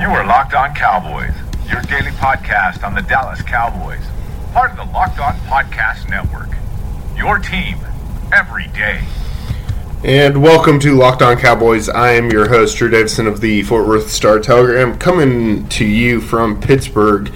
You are Locked On Cowboys, your daily podcast on the Dallas Cowboys, part of the Locked On Podcast Network. Your team every day. And welcome to Locked On Cowboys. I am your host, Drew Davison of the Fort Worth Star Telegram, coming to you from Pittsburgh.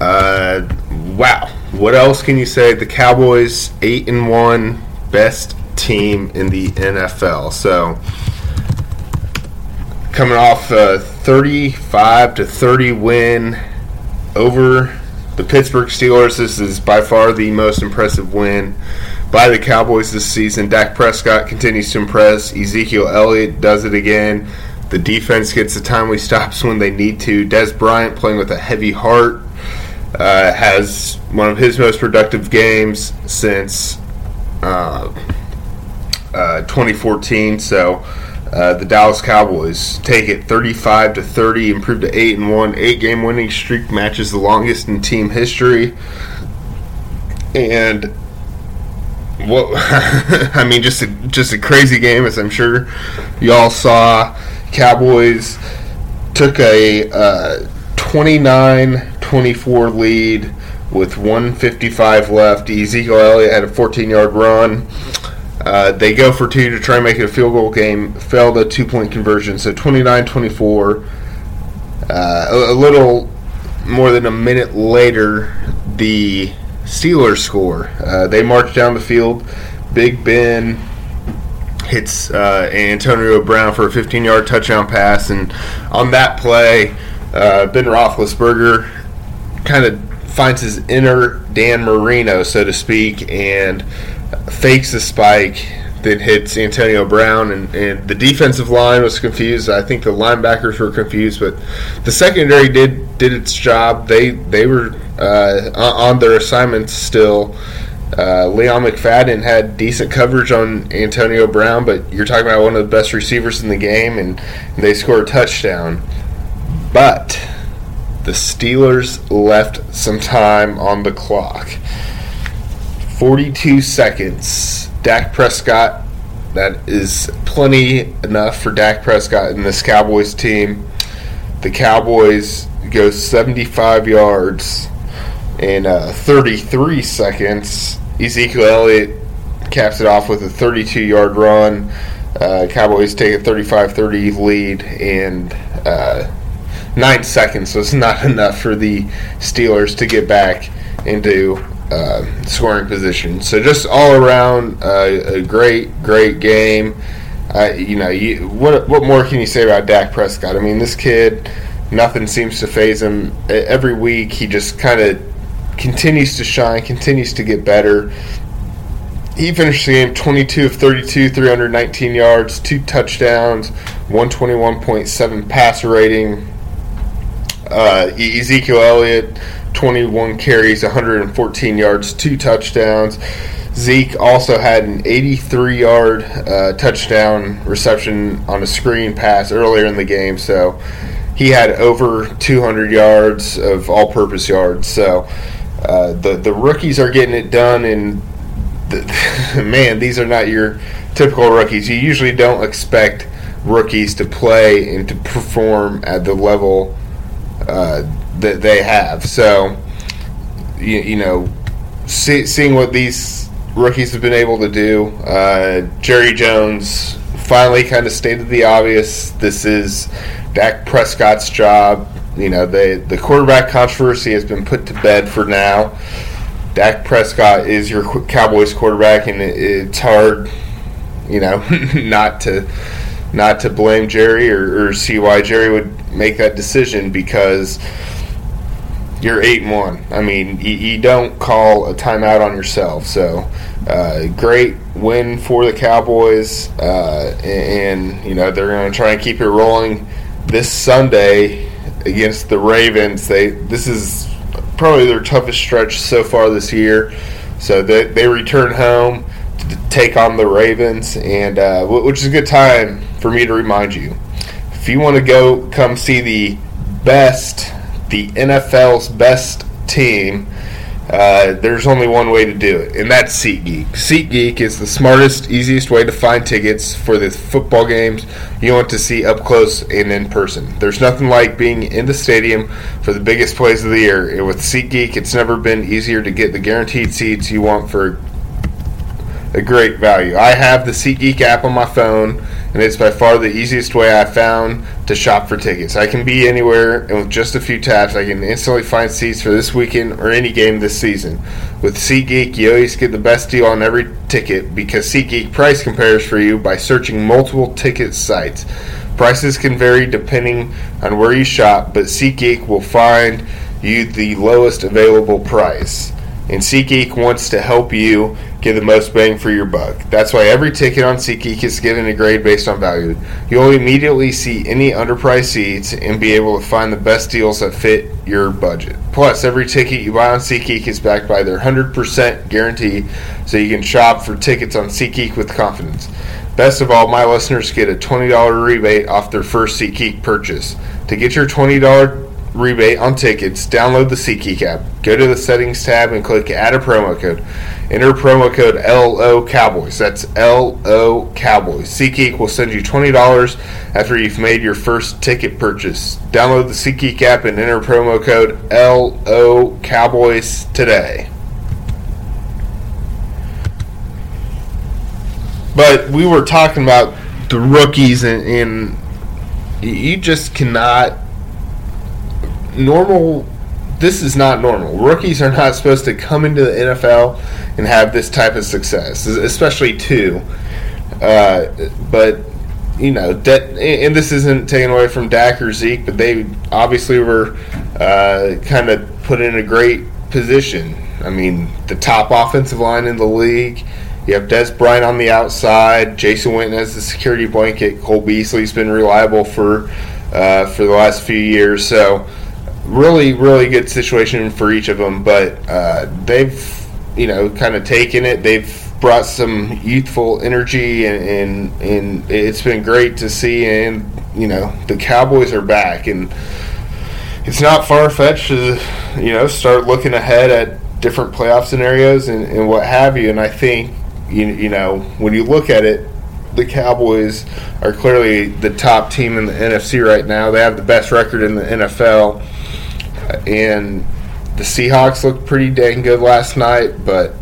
Uh, wow, what else can you say? The Cowboys, eight and one, best team in the NFL. So, coming off a 35 to 30 win over the Pittsburgh Steelers. This is by far the most impressive win by the Cowboys this season. Dak Prescott continues to impress. Ezekiel Elliott does it again. The defense gets the timely stops when they need to. Dez Bryant playing with a heavy heart uh, has one of his most productive games since uh, uh, 2014. So uh, the Dallas Cowboys take it 35 to 30, improved to eight and one. Eight game winning streak matches the longest in team history. And what I mean, just a just a crazy game, as I'm sure y'all saw. Cowboys took a uh, 29-24 lead with 155 left. Ezekiel Elliott had a 14-yard run. Uh, they go for two to try and make it a field goal game. Failed a two-point conversion, so 29-24. Uh, a, a little more than a minute later, the Steelers score. Uh, they march down the field. Big Ben hits uh, Antonio Brown for a 15 yard touchdown pass. And on that play, uh, Ben Roethlisberger kind of finds his inner Dan Marino, so to speak, and fakes the spike. Then hits Antonio Brown, and, and the defensive line was confused. I think the linebackers were confused, but the secondary did did its job. They they were uh, on their assignments still. Uh, Leon McFadden had decent coverage on Antonio Brown, but you're talking about one of the best receivers in the game, and, and they scored a touchdown. But the Steelers left some time on the clock. 42 seconds. Dak Prescott, that is plenty enough for Dak Prescott and this Cowboys team. The Cowboys go 75 yards in uh, 33 seconds. Ezekiel Elliott caps it off with a 32 yard run. Uh, Cowboys take a 35 30 lead in uh, nine seconds, so it's not enough for the Steelers to get back into uh, scoring position. So just all around uh, a great, great game. You know, you, what what more can you say about Dak Prescott? I mean, this kid, nothing seems to phase him. Every week, he just kind of continues to shine, continues to get better. He finished the game 22 of 32, 319 yards, two touchdowns, 121.7 passer rating. Uh, Ezekiel Elliott, 21 carries, 114 yards, two touchdowns. Zeke also had an 83 yard uh, touchdown reception on a screen pass earlier in the game, so he had over 200 yards of all purpose yards. So uh, the the rookies are getting it done, and the, man, these are not your typical rookies. You usually don't expect rookies to play and to perform at the level uh, that they have. So, you, you know, see, seeing what these rookies have been able to do, uh, Jerry Jones finally kind of stated the obvious. This is Dak Prescott's job you know, the the quarterback controversy has been put to bed for now. Dak Prescott is your Cowboys quarterback, and it, it's hard, you know, not to not to blame Jerry or, or, see why Jerry would make that decision because you're eight and one. I mean, you, you don't call a timeout on yourself. So, uh, great win for the Cowboys, uh, and, you know they're going to try and keep it rolling this Sunday against the Ravens. They this is probably their toughest stretch so far this year. So they, they return home to take on the Ravens, and uh, which is a good time for me to remind you. If you want to go come see the best, the NFL's best team uh, there's only one way to do it, and that's SeatGeek. SeatGeek is the smartest, easiest way to find tickets for the football games you want to see up close and in person. There's nothing like being in the stadium for the biggest plays of the year. And with SeatGeek, it's never been easier to get the guaranteed seats you want for a great value. I have the SeatGeek app on my phone and it's by far the easiest way I've found to shop for tickets. I can be anywhere, and with just a few taps, I can instantly find seats for this weekend or any game this season. With SeatGeek, you always get the best deal on every ticket because SeatGeek price compares for you by searching multiple ticket sites. Prices can vary depending on where you shop, but SeatGeek will find you the lowest available price. And SeatGeek wants to help you get the most bang for your buck. That's why every ticket on SeatGeek is given a grade based on value. You'll immediately see any underpriced seats and be able to find the best deals that fit your budget. Plus, every ticket you buy on SeatGeek is backed by their 100% guarantee, so you can shop for tickets on SeatGeek with confidence. Best of all, my listeners get a $20 rebate off their first SeatGeek purchase. To get your $20 rebate on tickets, download the SeatGeek app. Go to the settings tab and click add a promo code. Enter promo code LO Cowboys. That's LO Cowboys. SeatGeek will send you $20 after you've made your first ticket purchase. Download the SeatGeek app and enter promo code LO Cowboys today. But we were talking about the rookies, and, and you just cannot normal this is not normal. Rookies are not supposed to come into the NFL and have this type of success, especially two. Uh, but you know, and this isn't taken away from Dak or Zeke, but they obviously were uh, kind of put in a great position. I mean, the top offensive line in the league. You have Dez Bryant on the outside, Jason Witten as the security blanket. Cole Beasley's been reliable for uh, for the last few years, so really, really good situation for each of them. But uh, they've, you know, kind of taken it. They've brought some youthful energy, and, and, and it's been great to see. And you know, the Cowboys are back, and it's not far fetched to you know start looking ahead at different playoff scenarios and, and what have you. And I think you you know when you look at it, the Cowboys are clearly the top team in the NFC right now. They have the best record in the NFL and the Seahawks looked pretty dang good last night, but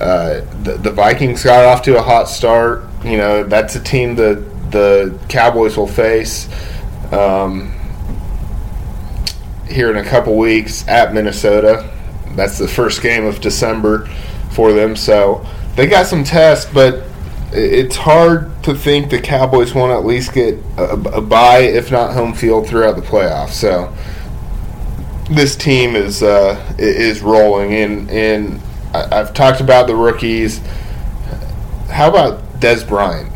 uh, the, the Vikings got off to a hot start. You know, that's a team that the Cowboys will face um, here in a couple weeks at Minnesota. That's the first game of December for them, so they got some tests, but it's hard to think the Cowboys won't at least get a, a bye, if not home field, throughout the playoffs. So this team is uh, is rolling, and and I've talked about the rookies. How about Dez Bryant?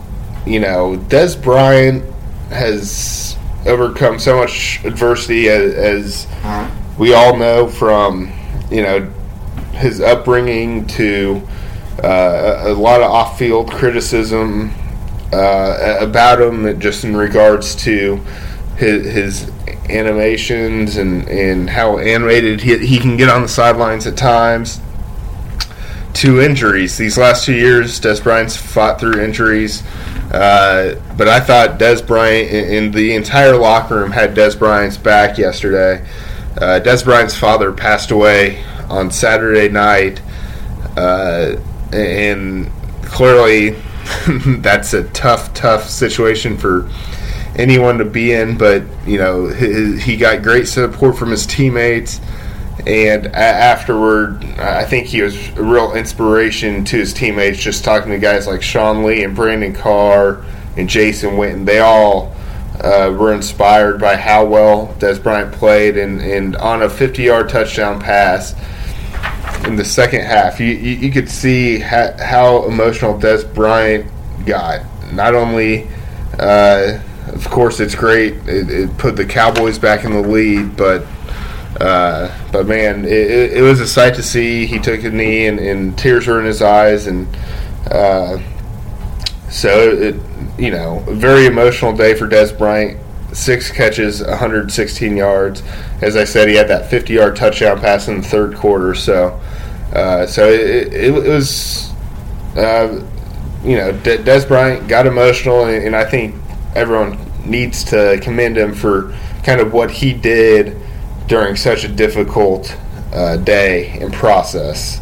You know, Dez Bryant has overcome so much adversity, as, as we all know from you know his upbringing to uh, a lot of off-field criticism uh, about him, just in regards to his, his animations and, and how animated he, he can get on the sidelines at times. Two injuries. These last two years, Dez Bryant's fought through injuries. Uh, but I thought Dez Bryant in the entire locker room had Dez Bryant's back yesterday. Uh, Dez Bryant's father passed away on Saturday night, uh, and clearly that's a tough, tough situation for anyone to be in, but you know his, he got great support from his teammates, and a- afterward, I think he was a real inspiration to his teammates. Just talking to guys like Sean Lee and Brandon Carr and Jason Witten, they all uh, were inspired by how well Dez Bryant played, and, and on a 50-yard touchdown pass. in the second half, you, you, you could see ha- how emotional Dez Bryant got. Not only, uh, of course, it's great. It, it, put the Cowboys back in the lead, but uh, but man, it, it, was a sight to see. He took a knee, and, and tears were in his eyes, and uh, so it, you know, very emotional day for Dez Bryant. Six catches, 116 yards. As I said, he had that 50-yard touchdown pass in the third quarter. So, uh, so it, it, it was, uh, you know, Dez Bryant got emotional, and, and I think everyone needs to commend him for kind of what he did during such a difficult uh, day and process.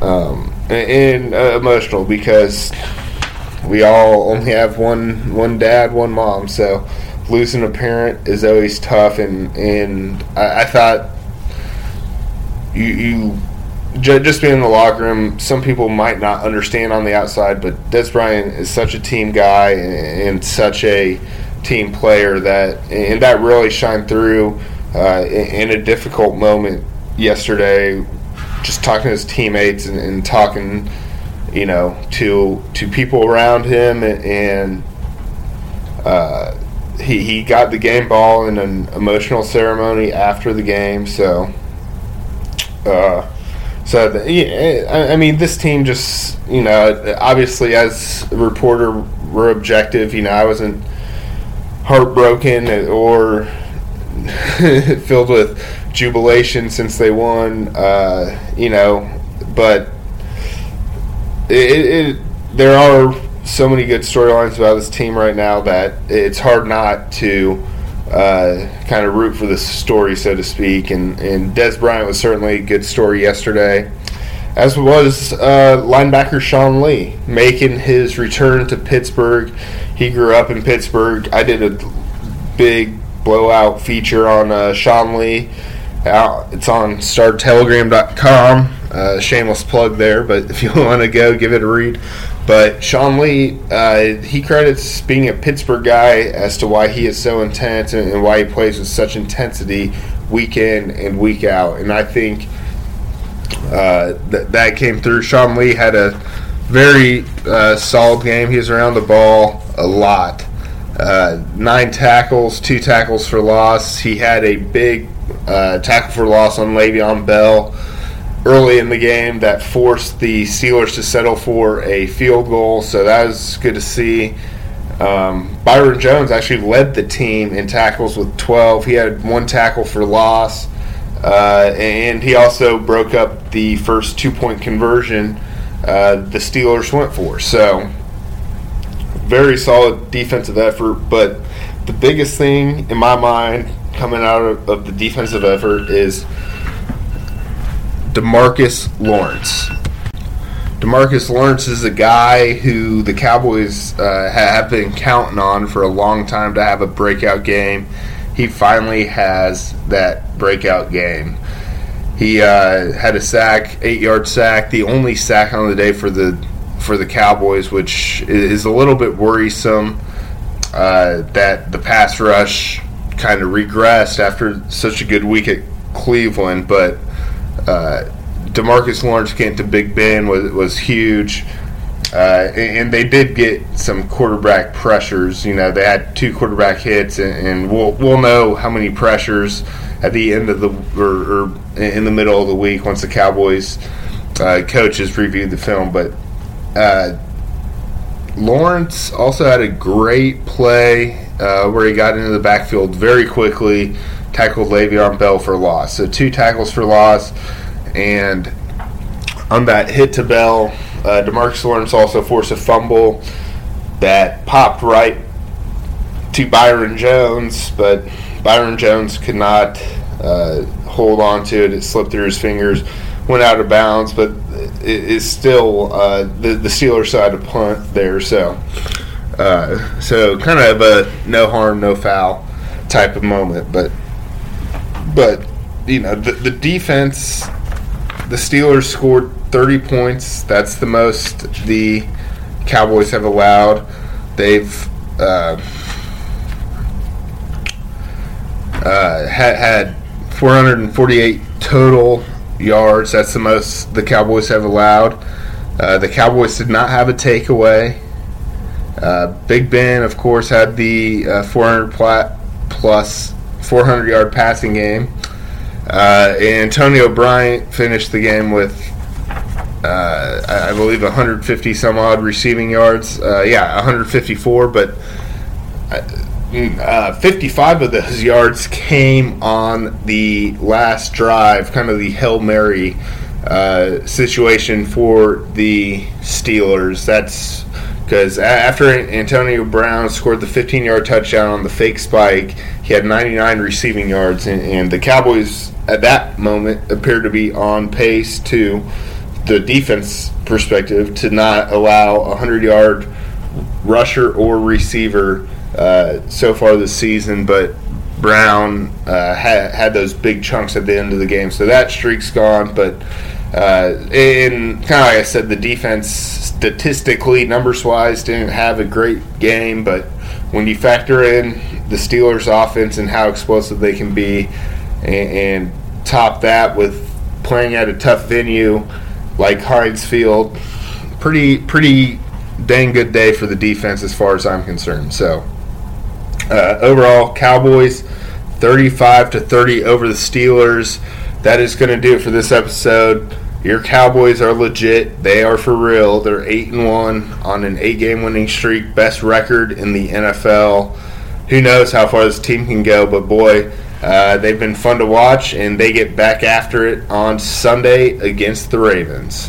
Um, and, and uh, emotional because we all only have one one dad, one mom. So losing a parent is always tough, and and I, I thought you you just being in the locker room, some people might not understand on the outside, but Dez Bryant is such a team guy and, such a team player that, and that really shined through uh, in, in, a difficult moment yesterday. Just talking to his teammates and, and, talking, you know, to to people around him, and uh, he he got the game ball in an emotional ceremony after the game. So, uh, so yeah, I, mean, this team just you know, obviously as a reporter, we're objective. You know, I wasn't heartbroken or filled with jubilation since they won. Uh, you know, but it, it, there are so many good storylines about this team right now that it's hard not to uh, kind of root for the story, so to speak. And, and Dez Bryant was certainly a good story yesterday, as was uh, linebacker Sean Lee making his return to Pittsburgh. He grew up in Pittsburgh. I did a big blowout feature on uh, Sean Lee. it's on startelegram.com. Uh, shameless plug there, but if you want to go, give it a read. But Sean Lee, uh, he credits being a Pittsburgh guy as to why he is so intense and, and, why he plays with such intensity week in and week out. And I think uh, that that came through. Sean Lee had a very uh, solid game. He was around the ball a lot. Uh, nine tackles, two tackles for loss. He had a big uh, tackle for loss on Le'Veon Bell early in the game that forced the Steelers to settle for a field goal. So that was good to see. Um, Byron Jones actually led the team in tackles with 12. He had one tackle for loss, uh, and he also broke up the first two point conversion uh, the Steelers went for. So very solid defensive effort, but the biggest thing in my mind coming out of, of the defensive effort is Demarcus Lawrence. Demarcus Lawrence is a guy who the Cowboys uh, have been counting on for a long time to have a breakout game. He finally has that breakout game. He uh, had a sack, eight yard sack, the only sack on the day for the for the Cowboys, which is a little bit worrisome uh, that the pass rush kind of regressed after such a good week at Cleveland. But uh, Demarcus Lawrence getting to Big Ben was, was huge. Uh, and they did get some quarterback pressures. You know, they had two quarterback hits, and, and we'll we'll know how many pressures at the end of the or, or in the middle of the week once the Cowboys uh, coaches reviewed the film. But uh, Lawrence also had a great play uh, where he got into the backfield very quickly, tackled Le'Veon Bell for loss. So two tackles for loss, and on that hit to Bell, uh, Demarcus Lawrence also forced a fumble that popped right to Byron Jones, but Byron Jones could not uh, hold on to it. It slipped through his fingers, went out of bounds, but it is still uh, the the Steelers side of punt there. So, uh, so kind of a no harm, no foul type of moment. But, but you know, the, the defense, the Steelers scored 30 points. That's the most the Cowboys have allowed. They've uh, uh, had, had 448 total yards. That's the most the Cowboys have allowed. Uh, the Cowboys did not have a takeaway. Uh, Big Ben, of course, had the uh, 400 plat plus 400 yard passing game. Uh, Antonio Bryant finished the game with, uh, I believe, 150 some odd receiving yards. Uh, yeah, 154, but uh, 55 of those yards came on the last drive, kind of the Hail Mary uh, situation for the Steelers. That's because after Antonio Brown scored the 15 yard touchdown on the fake spike, he had 99 receiving yards, and, and, the Cowboys at that moment appeared to be on pace to the defense perspective to not allow a 100 yard rusher or receiver uh, so far this season, but Brown uh, had, had those big chunks at the end of the game, so that streak's gone. But uh, in kind of like I said, the defense statistically, numbers wise, didn't have a great game, but when you factor in the Steelers' offense and how explosive they can be, and, and top that with playing at a tough venue like Heinz Field, pretty pretty dang good day for the defense as far as I'm concerned. So uh, overall, Cowboys 35 to 30 over the Steelers. That is going to do it for this episode. Your Cowboys are legit. They are for real. They're 8 and 1 on an 8-game winning streak, best record in the NFL. Who knows how far this team can go, but boy, uh, they've been fun to watch, and they get back after it on Sunday against the Ravens.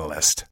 Catalyst.